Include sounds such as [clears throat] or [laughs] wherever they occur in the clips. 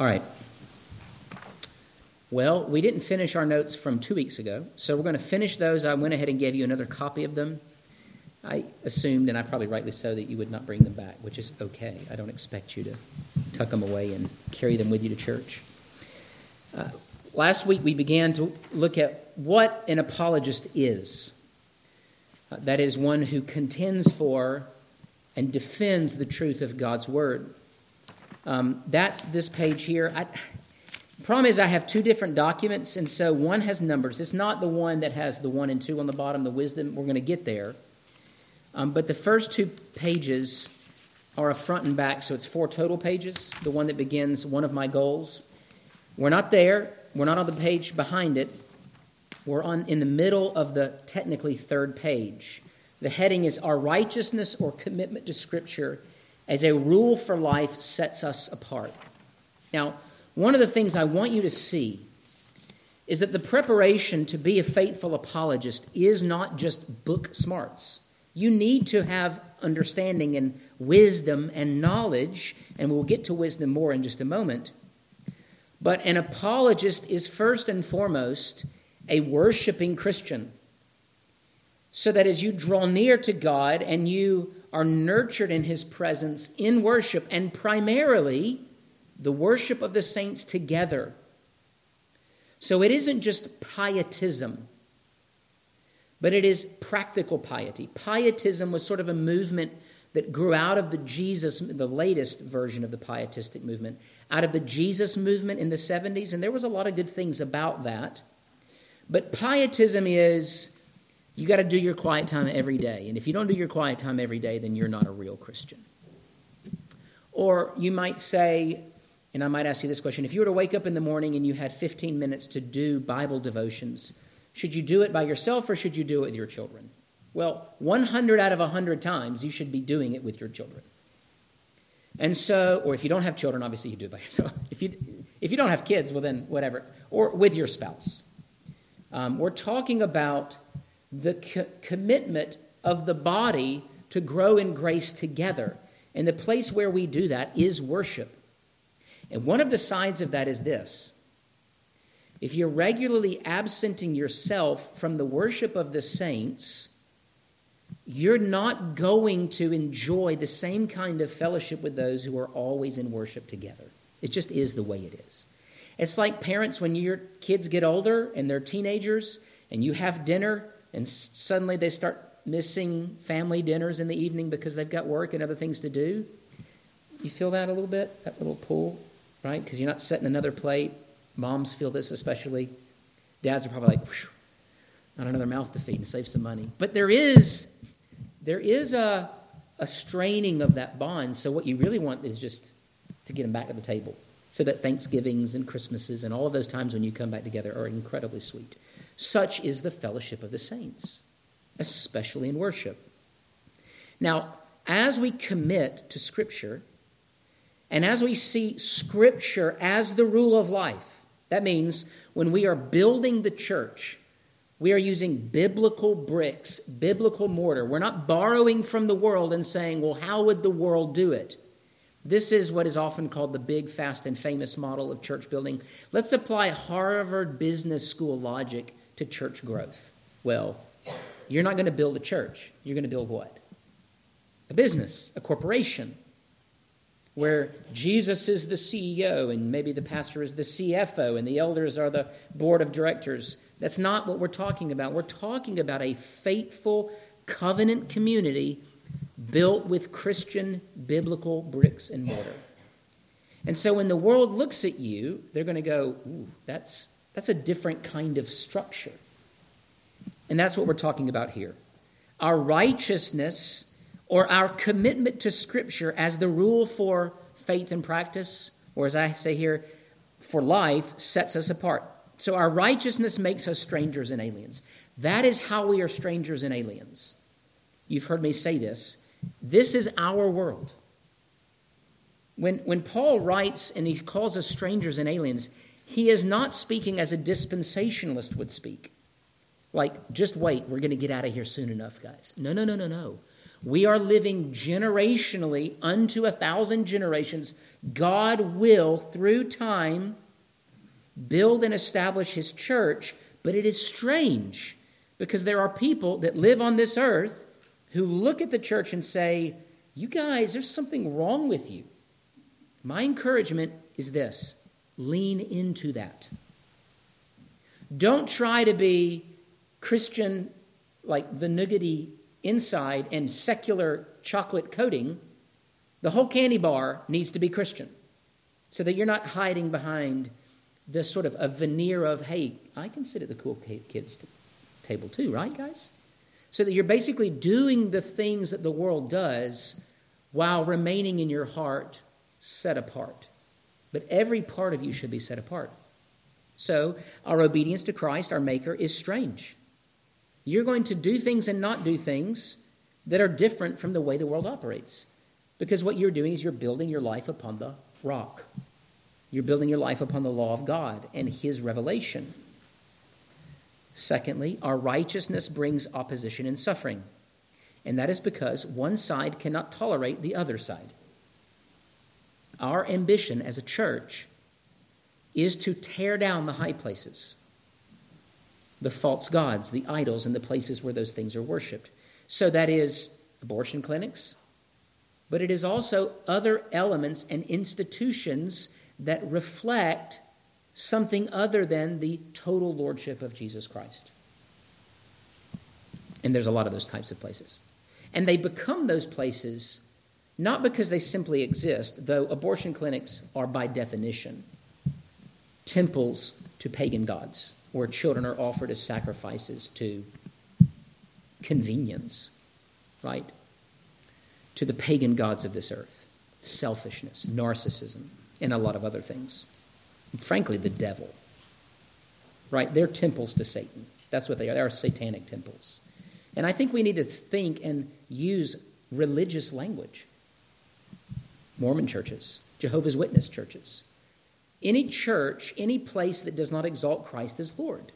All right. Well, we didn't finish our notes from two weeks ago, so we're going to finish those. I went ahead and gave you another copy of them. I assumed, and I probably rightly so, that you would not bring them back, which is okay. I don't expect you to tuck them away and carry them with you to church. Uh, last week we began to look at what an apologist is. Uh, that is, one who contends for and defends the truth of God's word. Um, that's this page here. I, problem is, I have two different documents, and so one has numbers. It's not the one that has the one and two on the bottom, the wisdom. We're going to get there. Um, but the first two pages are a front and back, so it's four total pages. The one that begins one of my goals. We're not there. We're not on the page behind it. We're on in the middle of the technically third page. The heading is Our Righteousness or Commitment to Scripture as a Rule for Life Sets Us Apart. Now, one of the things I want you to see is that the preparation to be a faithful apologist is not just book smarts. You need to have understanding and wisdom and knowledge, and we'll get to wisdom more in just a moment. But an apologist is first and foremost a worshiping Christian. So that as you draw near to God and you are nurtured in His presence in worship, and primarily the worship of the saints together. So it isn't just pietism but it is practical piety. Pietism was sort of a movement that grew out of the Jesus, the latest version of the pietistic movement, out of the Jesus movement in the 70s, and there was a lot of good things about that. But pietism is you got to do your quiet time every day. And if you don't do your quiet time every day, then you're not a real Christian. Or you might say, and I might ask you this question if you were to wake up in the morning and you had 15 minutes to do Bible devotions, should you do it by yourself or should you do it with your children? Well, 100 out of 100 times, you should be doing it with your children. And so, or if you don't have children, obviously you do it by [laughs] yourself. If you, if you don't have kids, well, then whatever. Or with your spouse. Um, we're talking about the co- commitment of the body to grow in grace together. And the place where we do that is worship. And one of the sides of that is this if you're regularly absenting yourself from the worship of the saints, you're not going to enjoy the same kind of fellowship with those who are always in worship together. It just is the way it is. It's like parents when your kids get older and they're teenagers and you have dinner and suddenly they start missing family dinners in the evening because they've got work and other things to do. You feel that a little bit, that little pull, right? Because you're not setting another plate Moms feel this especially. Dads are probably like, not another mouth to feed and save some money. But there is, there is a, a straining of that bond. So what you really want is just to get them back at the table. So that Thanksgivings and Christmases and all of those times when you come back together are incredibly sweet. Such is the fellowship of the saints, especially in worship. Now, as we commit to Scripture, and as we see Scripture as the rule of life, that means when we are building the church, we are using biblical bricks, biblical mortar. We're not borrowing from the world and saying, well, how would the world do it? This is what is often called the big, fast, and famous model of church building. Let's apply Harvard Business School logic to church growth. Well, you're not going to build a church. You're going to build what? A business, a corporation where Jesus is the CEO and maybe the pastor is the CFO and the elders are the board of directors. That's not what we're talking about. We're talking about a faithful covenant community built with Christian biblical bricks and mortar. And so when the world looks at you, they're going to go, Ooh, that's, that's a different kind of structure. And that's what we're talking about here. Our righteousness or our commitment to Scripture as the rule for faith and practice, or as I say here, for life, sets us apart. So our righteousness makes us strangers and aliens. That is how we are strangers and aliens. You've heard me say this. This is our world. When, when Paul writes and he calls us strangers and aliens, he is not speaking as a dispensationalist would speak. Like, just wait, we're going to get out of here soon enough, guys. No, no, no, no, no. We are living generationally unto a thousand generations. God will, through time, build and establish his church, but it is strange because there are people that live on this earth who look at the church and say, You guys, there's something wrong with you. My encouragement is this lean into that. Don't try to be Christian, like the nougaty inside and secular chocolate coating. The whole candy bar needs to be Christian so that you're not hiding behind this sort of a veneer of, hey, I can sit at the cool kids table too, right, guys? So that you're basically doing the things that the world does while remaining in your heart set apart. But every part of you should be set apart. So, our obedience to Christ, our Maker, is strange. You're going to do things and not do things that are different from the way the world operates. Because what you're doing is you're building your life upon the rock. You're building your life upon the law of God and His revelation. Secondly, our righteousness brings opposition and suffering. And that is because one side cannot tolerate the other side. Our ambition as a church is to tear down the high places, the false gods, the idols, and the places where those things are worshiped. So that is abortion clinics, but it is also other elements and institutions that reflect something other than the total lordship of Jesus Christ. And there's a lot of those types of places. And they become those places not because they simply exist, though abortion clinics are by definition temples to pagan gods, where children are offered as sacrifices to convenience, right? To the pagan gods of this earth selfishness, narcissism, and a lot of other things. Frankly, the devil, right? They're temples to Satan. That's what they are. They are satanic temples. And I think we need to think and use religious language. Mormon churches, Jehovah's Witness churches, any church, any place that does not exalt Christ as Lord.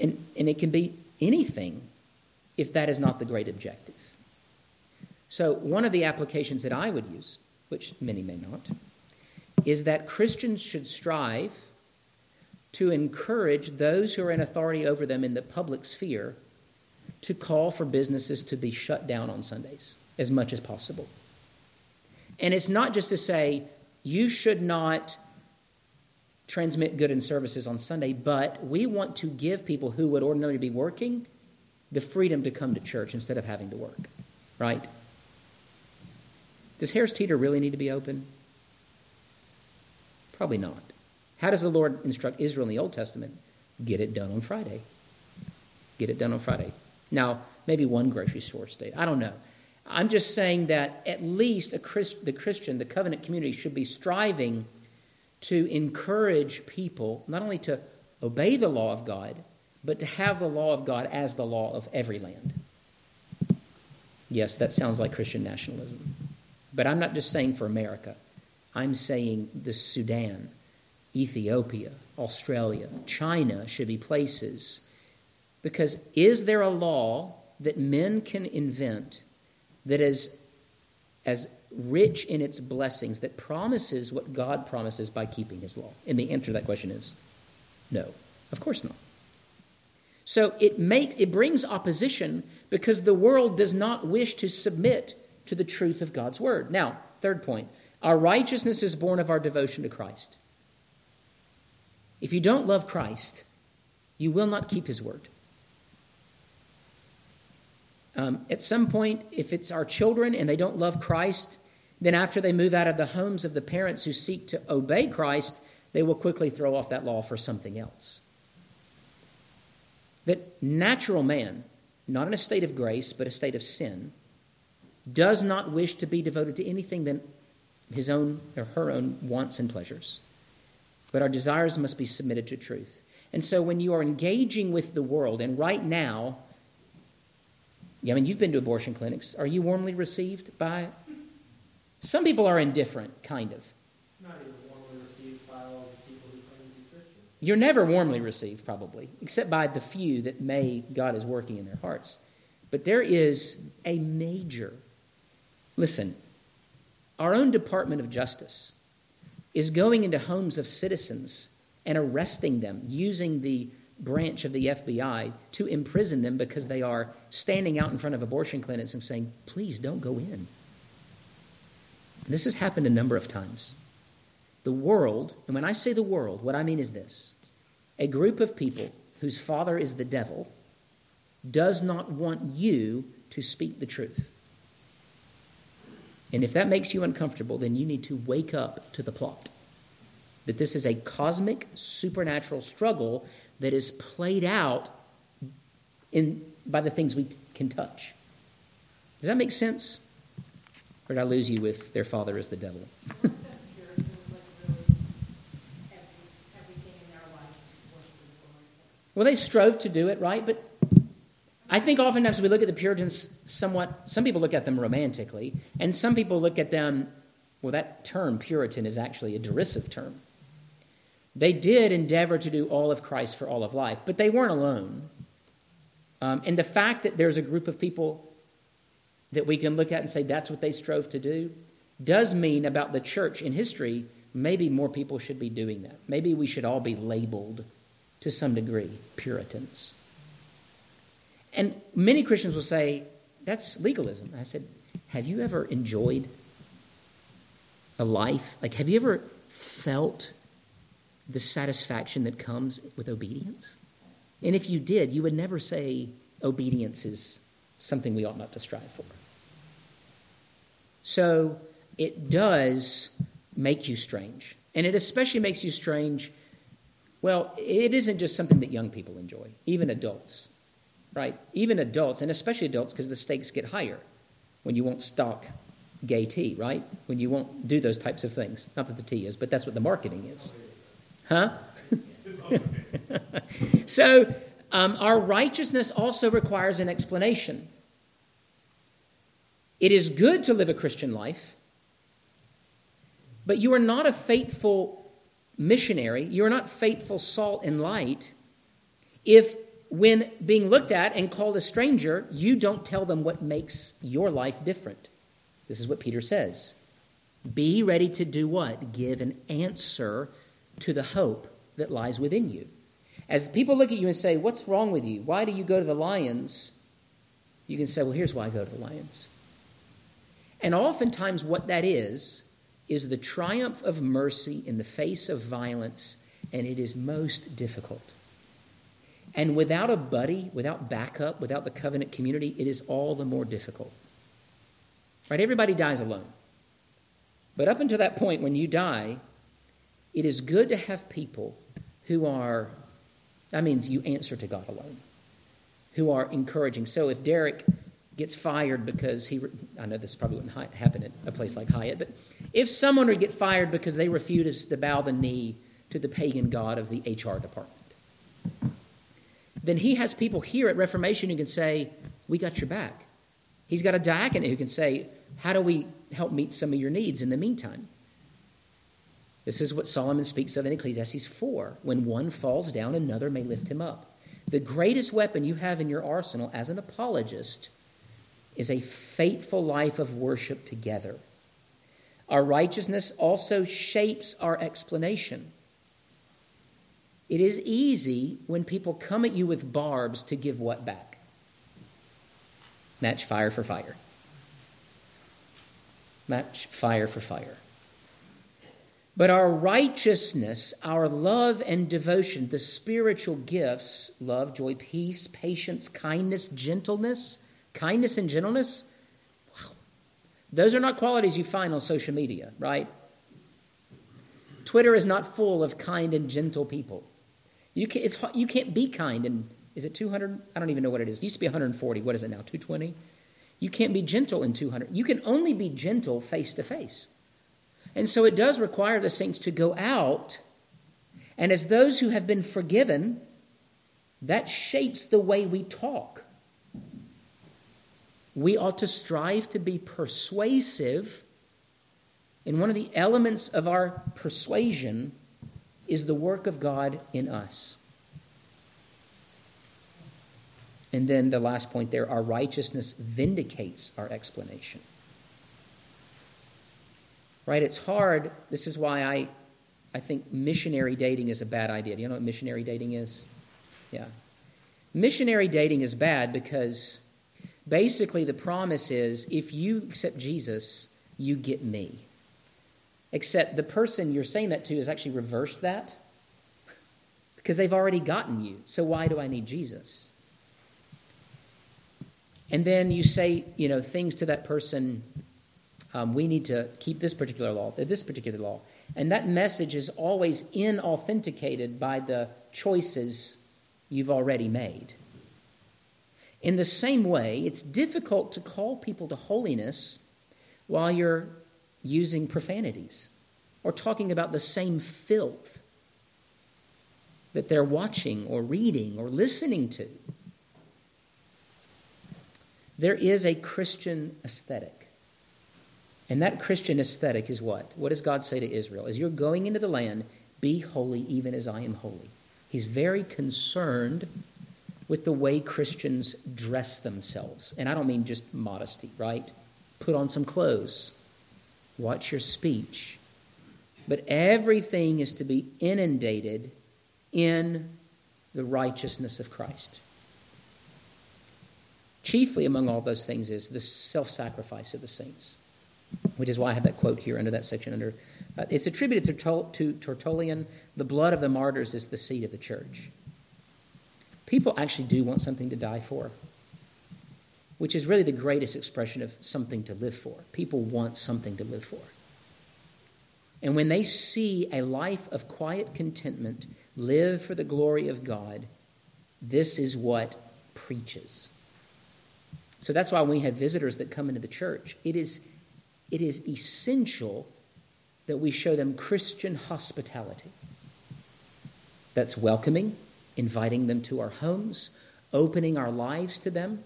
And, and it can be anything if that is not the great objective. So, one of the applications that I would use, which many may not, is that Christians should strive to encourage those who are in authority over them in the public sphere to call for businesses to be shut down on Sundays as much as possible. And it's not just to say, you should not transmit goods and services on Sunday, but we want to give people who would ordinarily be working the freedom to come to church instead of having to work, right? Does Harris Teeter really need to be open? Probably not. How does the Lord instruct Israel in the Old Testament? Get it done on Friday. Get it done on Friday. Now, maybe one grocery store state. I don't know. I'm just saying that at least Christ, the Christian, the covenant community, should be striving to encourage people not only to obey the law of God, but to have the law of God as the law of every land. Yes, that sounds like Christian nationalism. But I'm not just saying for America, I'm saying the Sudan, Ethiopia, Australia, China should be places. Because is there a law that men can invent that is as rich in its blessings, that promises what God promises by keeping his law? And the answer to that question is no, of course not. So it makes it brings opposition because the world does not wish to submit to the truth of God's word. Now, third point, our righteousness is born of our devotion to Christ. If you don't love Christ, you will not keep his word. Um, at some point, if it's our children and they don't love Christ, then after they move out of the homes of the parents who seek to obey Christ, they will quickly throw off that law for something else. That natural man, not in a state of grace, but a state of sin, does not wish to be devoted to anything than his own or her own wants and pleasures. But our desires must be submitted to truth. And so when you are engaging with the world, and right now, I mean, you've been to abortion clinics. Are you warmly received by? Some people are indifferent, kind of. Not even warmly received by all the people who claim to be Christian. You're never warmly received, probably, except by the few that may God is working in their hearts. But there is a major, listen, our own Department of Justice is going into homes of citizens and arresting them using the branch of the FBI to imprison them because they are standing out in front of abortion clinics and saying, please don't go in. This has happened a number of times. The world, and when I say the world, what I mean is this a group of people whose father is the devil does not want you to speak the truth. And if that makes you uncomfortable, then you need to wake up to the plot. That this is a cosmic, supernatural struggle that is played out in, by the things we t- can touch. Does that make sense? Or did I lose you with their father is the devil? [laughs] well, they strove to do it, right? But I think oftentimes we look at the Puritans somewhat, some people look at them romantically, and some people look at them, well, that term, Puritan, is actually a derisive term. They did endeavor to do all of Christ for all of life, but they weren't alone. Um, and the fact that there's a group of people that we can look at and say that's what they strove to do does mean about the church in history, maybe more people should be doing that. Maybe we should all be labeled to some degree Puritans. And many Christians will say, that's legalism. I said, have you ever enjoyed a life? Like, have you ever felt the satisfaction that comes with obedience? And if you did, you would never say obedience is something we ought not to strive for. So it does make you strange. And it especially makes you strange. Well, it isn't just something that young people enjoy, even adults, right? Even adults, and especially adults, because the stakes get higher when you won't stock gay tea, right? When you won't do those types of things. Not that the tea is, but that's what the marketing is. Huh? [laughs] so, um, our righteousness also requires an explanation. It is good to live a Christian life, but you are not a faithful missionary, you are not faithful salt and light if, when being looked at and called a stranger, you don't tell them what makes your life different. This is what Peter says. Be ready to do what? Give an answer to the hope that lies within you. As people look at you and say, What's wrong with you? Why do you go to the lions? You can say, Well, here's why I go to the lions. And oftentimes, what that is, is the triumph of mercy in the face of violence, and it is most difficult. And without a buddy, without backup, without the covenant community, it is all the more difficult. Right? Everybody dies alone. But up until that point, when you die, it is good to have people who are, that means you answer to God alone, who are encouraging. So if Derek gets fired because he, I know this probably wouldn't happen at a place like Hyatt, but if someone would get fired because they refused to bow the knee to the pagan god of the HR department, then he has people here at Reformation who can say, We got your back. He's got a diaconate who can say, How do we help meet some of your needs in the meantime? This is what Solomon speaks of in Ecclesiastes 4. When one falls down, another may lift him up. The greatest weapon you have in your arsenal as an apologist is a faithful life of worship together. Our righteousness also shapes our explanation. It is easy when people come at you with barbs to give what back? Match fire for fire. Match fire for fire. But our righteousness, our love and devotion, the spiritual gifts love, joy, peace, patience, kindness, gentleness Kindness and gentleness, wow. Those are not qualities you find on social media, right? Twitter is not full of kind and gentle people. You, can, it's, you can't be kind and is it 200? I don't even know what it is. It used to be 140. What is it now? 220? You can't be gentle in 200. You can only be gentle face to face. And so it does require the saints to go out, and as those who have been forgiven, that shapes the way we talk we ought to strive to be persuasive. And one of the elements of our persuasion is the work of God in us. And then the last point there our righteousness vindicates our explanation. Right? It's hard. This is why I, I think missionary dating is a bad idea. Do you know what missionary dating is? Yeah. Missionary dating is bad because basically the promise is if you accept Jesus, you get me. Except the person you're saying that to has actually reversed that because they've already gotten you. So why do I need Jesus? And then you say, you know, things to that person. Um, we need to keep this particular law, this particular law, and that message is always inauthenticated by the choices you've already made. In the same way, it's difficult to call people to holiness while you're using profanities or talking about the same filth that they're watching or reading or listening to. There is a Christian aesthetic. And that Christian aesthetic is what? What does God say to Israel? As you're going into the land, be holy even as I am holy. He's very concerned with the way Christians dress themselves. And I don't mean just modesty, right? Put on some clothes, watch your speech. But everything is to be inundated in the righteousness of Christ. Chiefly among all those things is the self sacrifice of the saints, which is why I have that quote here under that section. Under uh, It's attributed to, to Tertullian the blood of the martyrs is the seed of the church. People actually do want something to die for, which is really the greatest expression of something to live for. People want something to live for. And when they see a life of quiet contentment live for the glory of God, this is what preaches. So that's why we have visitors that come into the church, it is, it is essential that we show them Christian hospitality. That's welcoming, inviting them to our homes, opening our lives to them,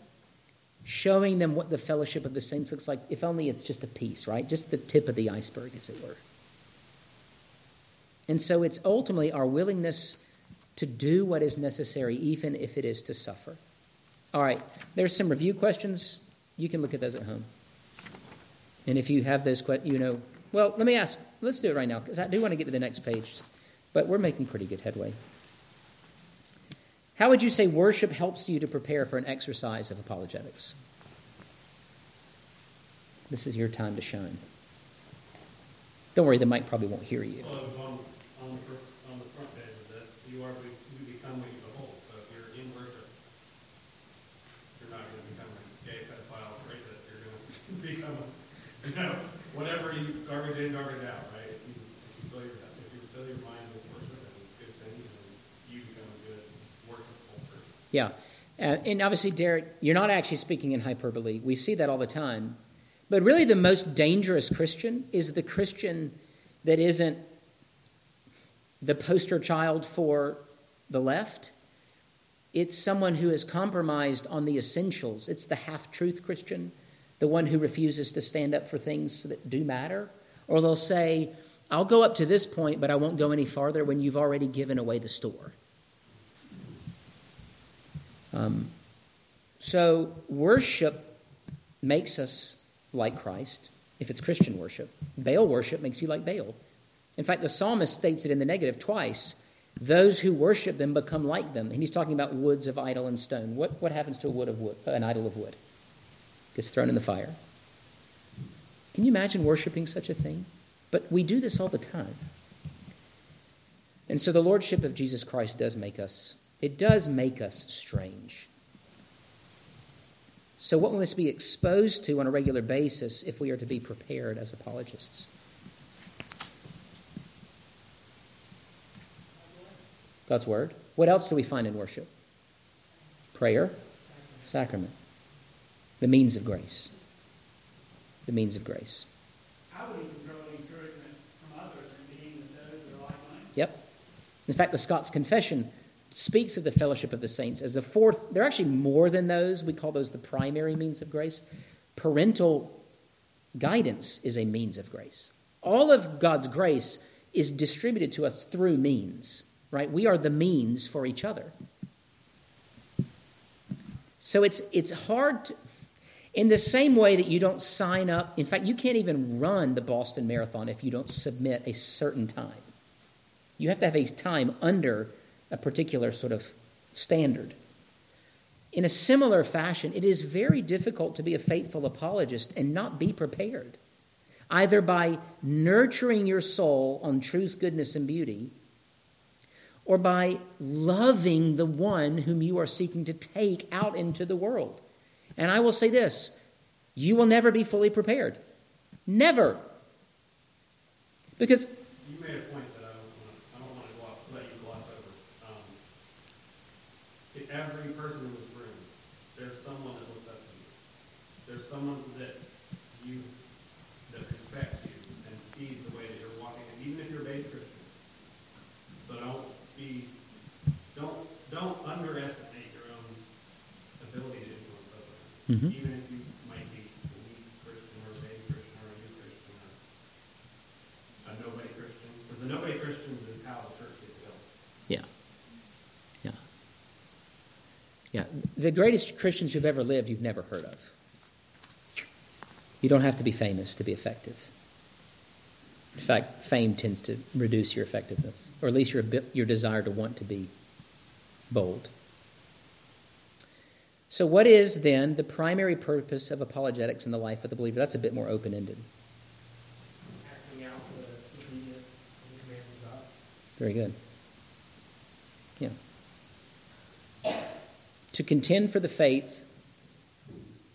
showing them what the fellowship of the saints looks like, if only it's just a piece, right? Just the tip of the iceberg, as it were. And so it's ultimately our willingness to do what is necessary, even if it is to suffer. All right, there's some review questions. You can look at those at home. And if you have those questions, you know, well, let me ask, let's do it right now, because I do want to get to the next page, but we're making pretty good headway. How would you say worship helps you to prepare for an exercise of apologetics? This is your time to shine. Don't worry, the mic probably won't hear you. Well, on, on, the, on the front page of this, you are you become what you behold. So if you're in worship, you're not going to become a gay pedophile rapist. You're going [laughs] to become, you know, whatever you garbage in, garbage out, right? If you, if you fill your if you fill your mind with worship and good things, then you become a good worshipful person. Yeah. Uh, and obviously, Derek, you're not actually speaking in hyperbole. We see that all the time. But really, the most dangerous Christian is the Christian that isn't the poster child for the left. It's someone who is compromised on the essentials. It's the half truth Christian, the one who refuses to stand up for things that do matter. Or they'll say, I'll go up to this point, but I won't go any farther when you've already given away the store. Um, so, worship makes us like Christ if it's Christian worship. Baal worship makes you like Baal. In fact, the psalmist states it in the negative twice. Those who worship them become like them. And he's talking about woods of idol and stone. What, what happens to a wood of wood, an idol of wood? Gets thrown in the fire. Can you imagine worshiping such a thing? But we do this all the time. And so the lordship of Jesus Christ does make us, it does make us strange. So, what we must be exposed to on a regular basis if we are to be prepared as apologists? God's Word. What else do we find in worship? Prayer, sacrament, the means of grace. The means of grace. I would even throw encouragement from others in being with those that are like minded. Yep. In fact, the Scots Confession speaks of the fellowship of the saints as the fourth. They're actually more than those. We call those the primary means of grace. Parental guidance is a means of grace. All of God's grace is distributed to us through means, right? We are the means for each other. So it's, it's hard to, in the same way that you don't sign up, in fact, you can't even run the Boston Marathon if you don't submit a certain time. You have to have a time under a particular sort of standard. In a similar fashion, it is very difficult to be a faithful apologist and not be prepared, either by nurturing your soul on truth, goodness, and beauty, or by loving the one whom you are seeking to take out into the world. And I will say this you will never be fully prepared. Never. Because You made a point that I don't want, I don't want to gloss, let you gloss over. Um, in every person in this room, there's someone that looks up to you. There's someone that you, that respects you and sees the way that you're walking, and even if you're a baby Christian. So don't be, don't, don't underestimate your own ability to influence others. Mhm. Even if you might be a weak Christian or a baby Christian or a new Christian or a nobody Christian. Because the nobody Christians is how the church gets built. Yeah. Yeah. Yeah. The greatest Christians who've ever lived, you've never heard of. You don't have to be famous to be effective. In fact, fame tends to reduce your effectiveness, or at least your, your desire to want to be bold. So, what is then the primary purpose of apologetics in the life of the believer? That's a bit more open ended. acting out the obedience and the command of God. Very good. Yeah. To contend for the faith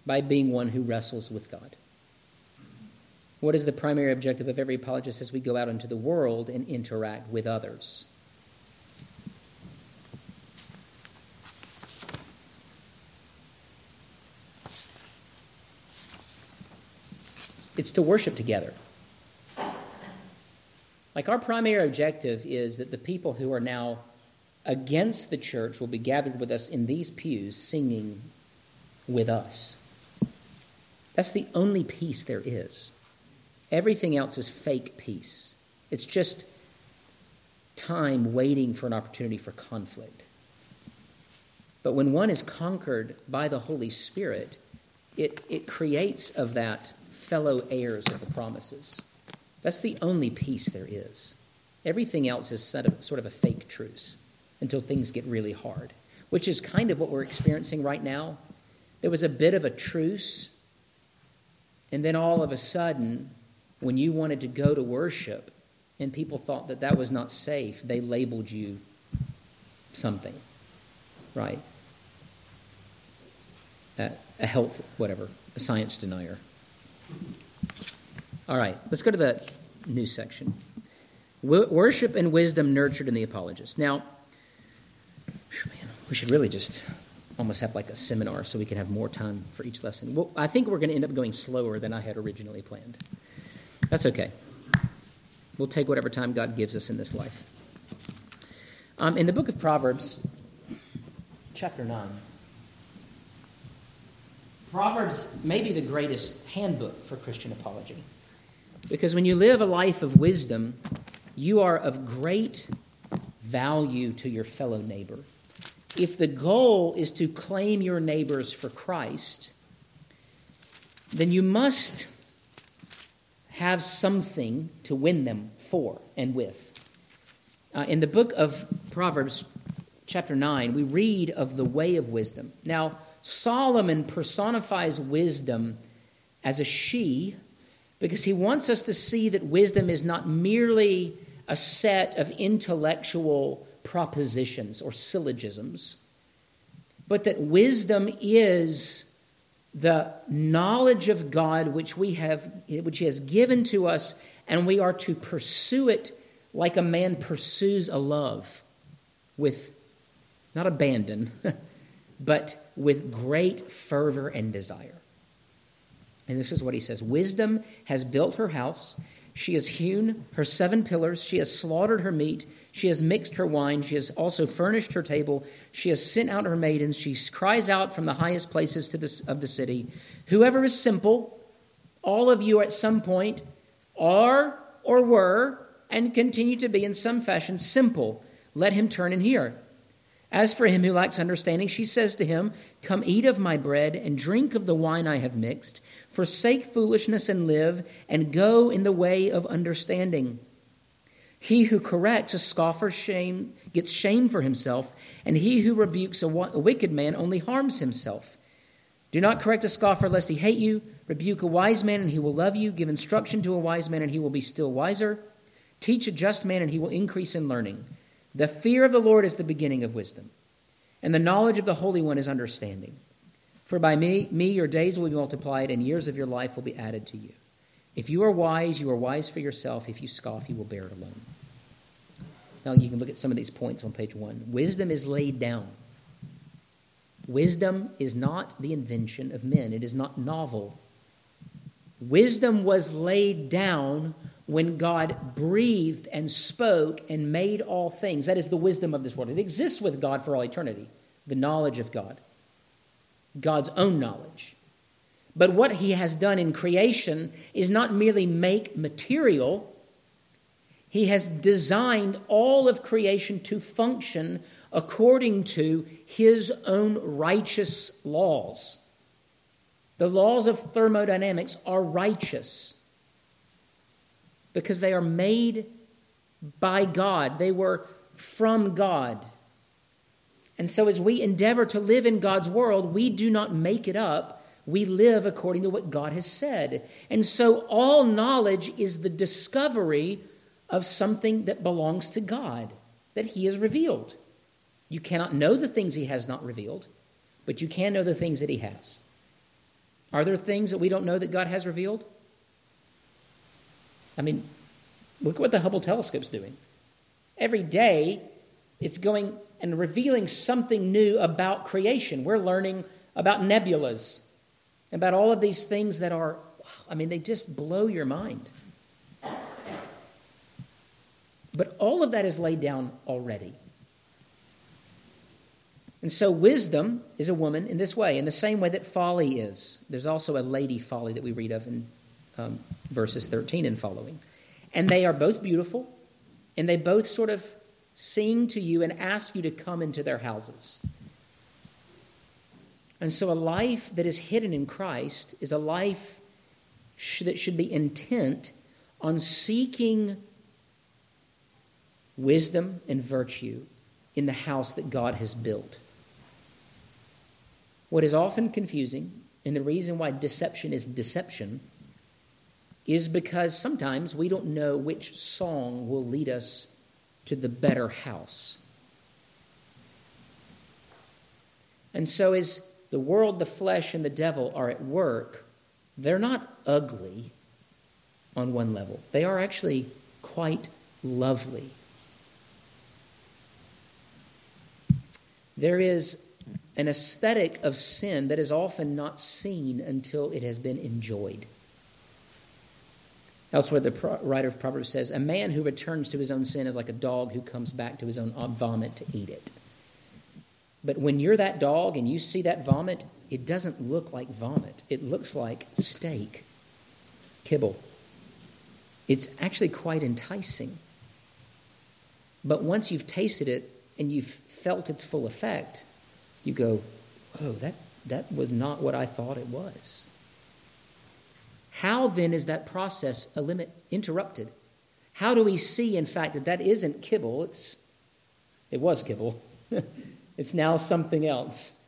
by being one who wrestles with God. What is the primary objective of every apologist as we go out into the world and interact with others? It's to worship together. Like our primary objective is that the people who are now against the church will be gathered with us in these pews singing with us. That's the only peace there is. Everything else is fake peace. It's just time waiting for an opportunity for conflict. But when one is conquered by the Holy Spirit, it, it creates of that fellow heirs of the promises. That's the only peace there is. Everything else is sort of, sort of a fake truce until things get really hard, which is kind of what we're experiencing right now. There was a bit of a truce, and then all of a sudden, when you wanted to go to worship and people thought that that was not safe, they labeled you something, right? A, a health, whatever, a science denier. All right, let's go to the new section. Wo- Worship and wisdom nurtured in the apologist. Now, man, we should really just almost have like a seminar so we can have more time for each lesson. Well, I think we're going to end up going slower than I had originally planned. That's okay. We'll take whatever time God gives us in this life. Um, in the book of Proverbs, chapter 9, Proverbs may be the greatest handbook for Christian apology. Because when you live a life of wisdom, you are of great value to your fellow neighbor. If the goal is to claim your neighbors for Christ, then you must have something to win them for and with. Uh, in the book of Proverbs, chapter 9, we read of the way of wisdom. Now, Solomon personifies wisdom as a she because he wants us to see that wisdom is not merely a set of intellectual propositions or syllogisms, but that wisdom is the knowledge of God which we have which he has given to us and we are to pursue it like a man pursues a love with not abandon [laughs] but with great fervor and desire. And this is what he says Wisdom has built her house. She has hewn her seven pillars. She has slaughtered her meat. She has mixed her wine. She has also furnished her table. She has sent out her maidens. She cries out from the highest places of the city Whoever is simple, all of you at some point are or were and continue to be in some fashion simple. Let him turn and hear. As for him who lacks understanding, she says to him, Come eat of my bread and drink of the wine I have mixed. Forsake foolishness and live, and go in the way of understanding. He who corrects a scoffer shame, gets shame for himself, and he who rebukes a, a wicked man only harms himself. Do not correct a scoffer lest he hate you. Rebuke a wise man, and he will love you. Give instruction to a wise man, and he will be still wiser. Teach a just man, and he will increase in learning. The fear of the Lord is the beginning of wisdom, and the knowledge of the Holy One is understanding. For by me, me your days will be multiplied, and years of your life will be added to you. If you are wise, you are wise for yourself. If you scoff, you will bear it alone. Now you can look at some of these points on page one. Wisdom is laid down. Wisdom is not the invention of men, it is not novel. Wisdom was laid down when God breathed and spoke and made all things. That is the wisdom of this world. It exists with God for all eternity, the knowledge of God, God's own knowledge. But what he has done in creation is not merely make material, he has designed all of creation to function according to his own righteous laws. The laws of thermodynamics are righteous because they are made by God, they were from God. And so, as we endeavor to live in God's world, we do not make it up. We live according to what God has said. And so, all knowledge is the discovery of something that belongs to God, that He has revealed. You cannot know the things He has not revealed, but you can know the things that He has. Are there things that we don't know that God has revealed? I mean, look at what the Hubble telescope's doing. Every day, it's going and revealing something new about creation. We're learning about nebulas, about all of these things that are, I mean, they just blow your mind. But all of that is laid down already. And so, wisdom is a woman in this way, in the same way that folly is. There's also a lady folly that we read of in um, verses 13 and following. And they are both beautiful, and they both sort of sing to you and ask you to come into their houses. And so, a life that is hidden in Christ is a life that should be intent on seeking wisdom and virtue in the house that God has built. What is often confusing, and the reason why deception is deception, is because sometimes we don't know which song will lead us to the better house. And so, as the world, the flesh, and the devil are at work, they're not ugly on one level. They are actually quite lovely. There is an aesthetic of sin that is often not seen until it has been enjoyed. Elsewhere, the writer of Proverbs says, A man who returns to his own sin is like a dog who comes back to his own vomit to eat it. But when you're that dog and you see that vomit, it doesn't look like vomit. It looks like steak, kibble. It's actually quite enticing. But once you've tasted it and you've felt its full effect, you go, oh, that, that was not what I thought it was. How then is that process a limit interrupted? How do we see, in fact, that that isn't kibble? It's, it was kibble. [laughs] it's now something else.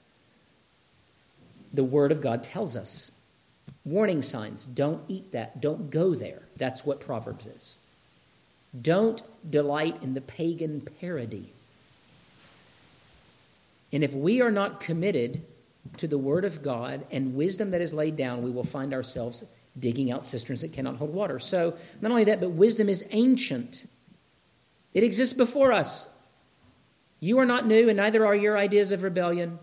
The Word of God tells us warning signs don't eat that, don't go there. That's what Proverbs is. Don't delight in the pagan parody. And if we are not committed to the Word of God and wisdom that is laid down, we will find ourselves digging out cisterns that cannot hold water. So, not only that, but wisdom is ancient, it exists before us. You are not new, and neither are your ideas of rebellion.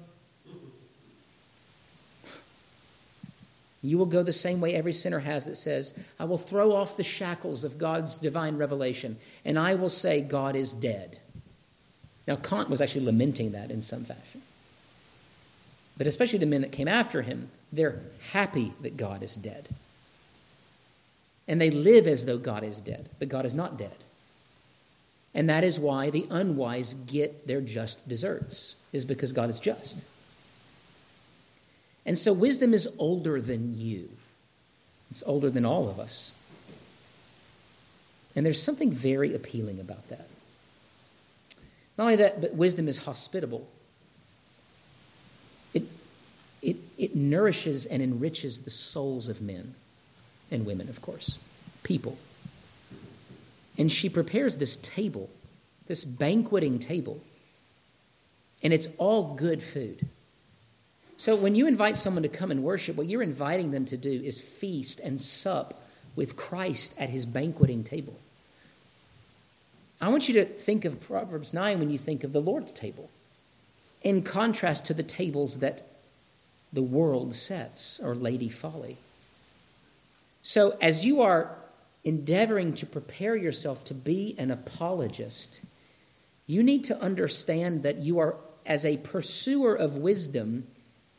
You will go the same way every sinner has that says, I will throw off the shackles of God's divine revelation, and I will say, God is dead. Now, Kant was actually lamenting that in some fashion. But especially the men that came after him, they're happy that God is dead. And they live as though God is dead, but God is not dead. And that is why the unwise get their just deserts, is because God is just. And so wisdom is older than you, it's older than all of us. And there's something very appealing about that. Not only that, but wisdom is hospitable. It, it, it nourishes and enriches the souls of men and women, of course, people. And she prepares this table, this banqueting table, and it's all good food. So when you invite someone to come and worship, what you're inviting them to do is feast and sup with Christ at his banqueting table. I want you to think of Proverbs 9 when you think of the Lord's table, in contrast to the tables that the world sets or Lady Folly. So, as you are endeavoring to prepare yourself to be an apologist, you need to understand that you are, as a pursuer of wisdom,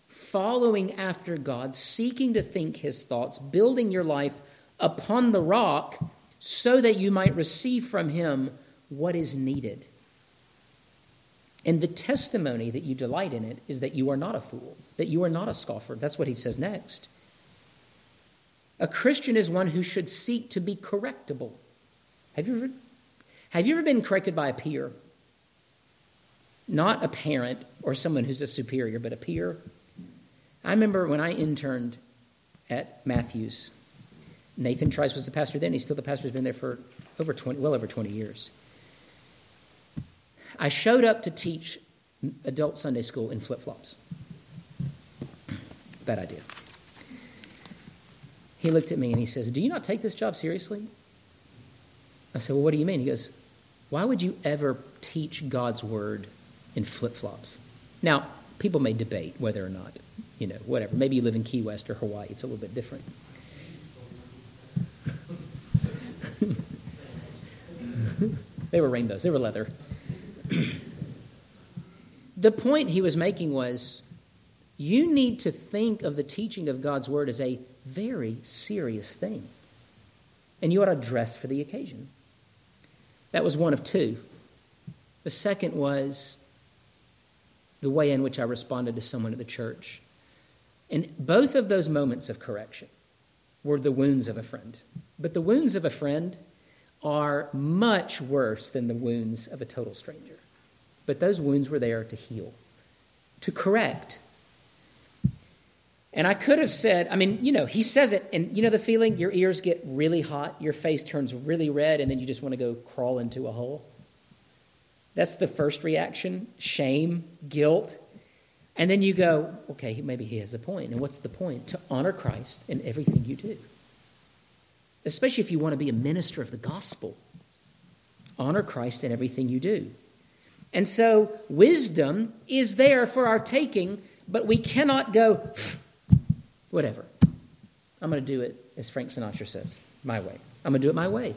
following after God, seeking to think his thoughts, building your life upon the rock so that you might receive from him what is needed. And the testimony that you delight in it is that you are not a fool, that you are not a scoffer. That's what he says next. A Christian is one who should seek to be correctable. Have you ever, have you ever been corrected by a peer? Not a parent or someone who's a superior, but a peer. I remember when I interned at Matthews. Nathan Trice was the pastor then. He's still the pastor. He's been there for over 20, well over 20 years. I showed up to teach adult Sunday school in flip flops. Bad idea. He looked at me and he says, Do you not take this job seriously? I said, Well, what do you mean? He goes, Why would you ever teach God's word in flip flops? Now, people may debate whether or not, you know, whatever. Maybe you live in Key West or Hawaii, it's a little bit different. [laughs] they were rainbows, they were leather. [clears throat] the point he was making was you need to think of the teaching of God's word as a very serious thing. And you ought to dress for the occasion. That was one of two. The second was the way in which I responded to someone at the church. And both of those moments of correction were the wounds of a friend. But the wounds of a friend are much worse than the wounds of a total stranger. But those wounds were there to heal, to correct. And I could have said, I mean, you know, he says it, and you know the feeling? Your ears get really hot, your face turns really red, and then you just want to go crawl into a hole. That's the first reaction shame, guilt. And then you go, okay, maybe he has a point. And what's the point? To honor Christ in everything you do especially if you want to be a minister of the gospel. Honor Christ in everything you do. And so, wisdom is there for our taking, but we cannot go, whatever. I'm going to do it, as Frank Sinatra says, my way. I'm going to do it my way.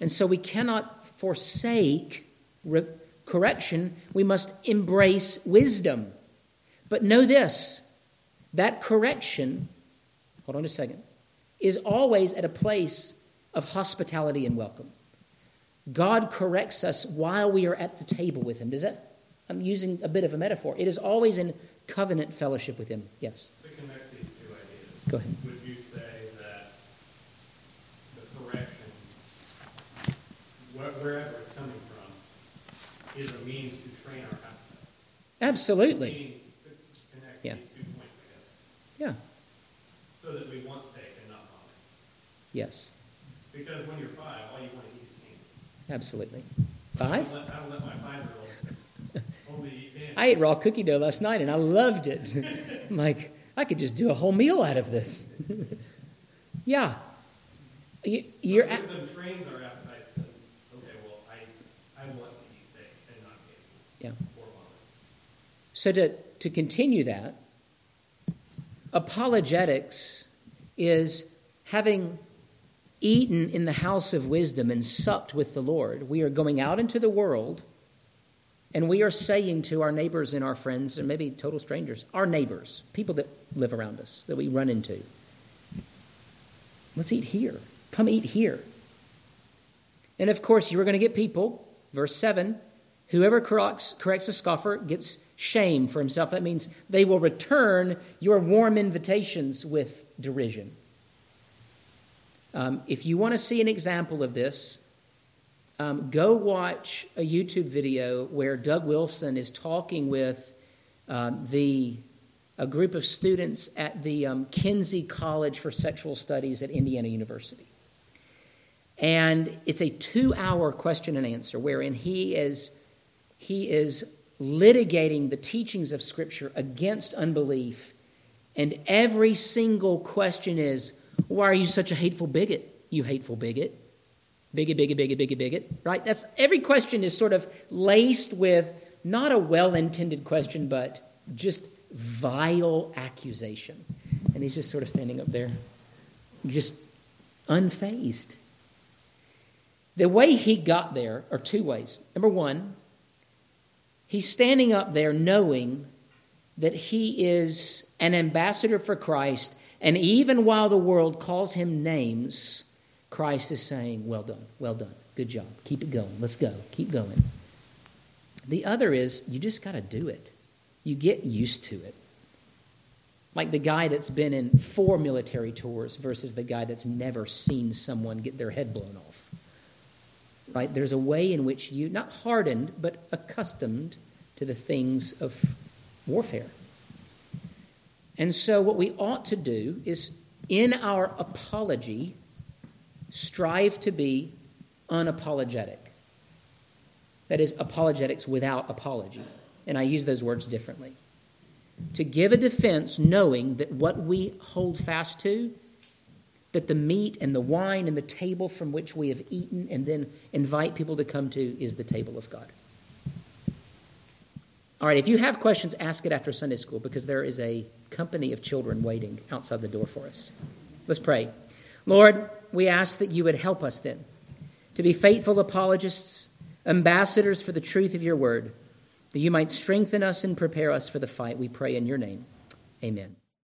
And so, we cannot forsake re- correction. We must embrace wisdom. But know this that correction hold on a second, is always at a place of hospitality and welcome. God corrects us while we are at the table with Him. Does that? I'm using a bit of a metaphor. It is always in covenant fellowship with Him. Yes. To connect these two ideas, Go ahead. would you say that the correction, wherever it's coming from, is a means to train our appetite? Absolutely. Yeah. these two points together, Yeah. so that we want steak and not vomit. Yes. Because when you're five, all you want to eat is candy. Absolutely. I Five? don't let, I don't let my five-year-old only eat candy. I ate raw cookie dough last night and I loved it. [laughs] I'm like, I could just do a whole meal out of this. [laughs] yeah. You, you're at, trains our appetites to, okay, well, I, I want to eat steak and not candy yeah. or. So to, to continue that, apologetics is having eaten in the house of wisdom and supped with the Lord. We are going out into the world and we are saying to our neighbors and our friends, and maybe total strangers, our neighbors, people that live around us, that we run into, let's eat here. Come eat here. And of course, you are going to get people, verse 7, whoever corrects, corrects a scoffer gets shame for himself. That means they will return your warm invitations with derision. Um, if you want to see an example of this, um, go watch a YouTube video where Doug Wilson is talking with um, the a group of students at the um, Kinsey College for Sexual Studies at Indiana University. And it's a two hour question and answer wherein he is, he is litigating the teachings of Scripture against unbelief. And every single question is, Why are you such a hateful bigot? You hateful bigot. Bigot, bigot, bigot, bigot, bigot. Right? That's every question is sort of laced with not a well intended question, but just vile accusation. And he's just sort of standing up there, just unfazed. The way he got there are two ways. Number one, he's standing up there knowing that he is an ambassador for Christ, and even while the world calls him names, Christ is saying, Well done, well done, good job, keep it going, let's go, keep going. The other is, you just got to do it. You get used to it. Like the guy that's been in four military tours versus the guy that's never seen someone get their head blown off. Right? There's a way in which you, not hardened, but accustomed to the things of warfare. And so, what we ought to do is, in our apology, strive to be unapologetic. That is, apologetics without apology. And I use those words differently. To give a defense knowing that what we hold fast to, that the meat and the wine and the table from which we have eaten and then invite people to come to is the table of God. All right, if you have questions, ask it after Sunday school because there is a company of children waiting outside the door for us. Let's pray. Lord, we ask that you would help us then to be faithful apologists, ambassadors for the truth of your word that you might strengthen us and prepare us for the fight. We pray in your name. Amen.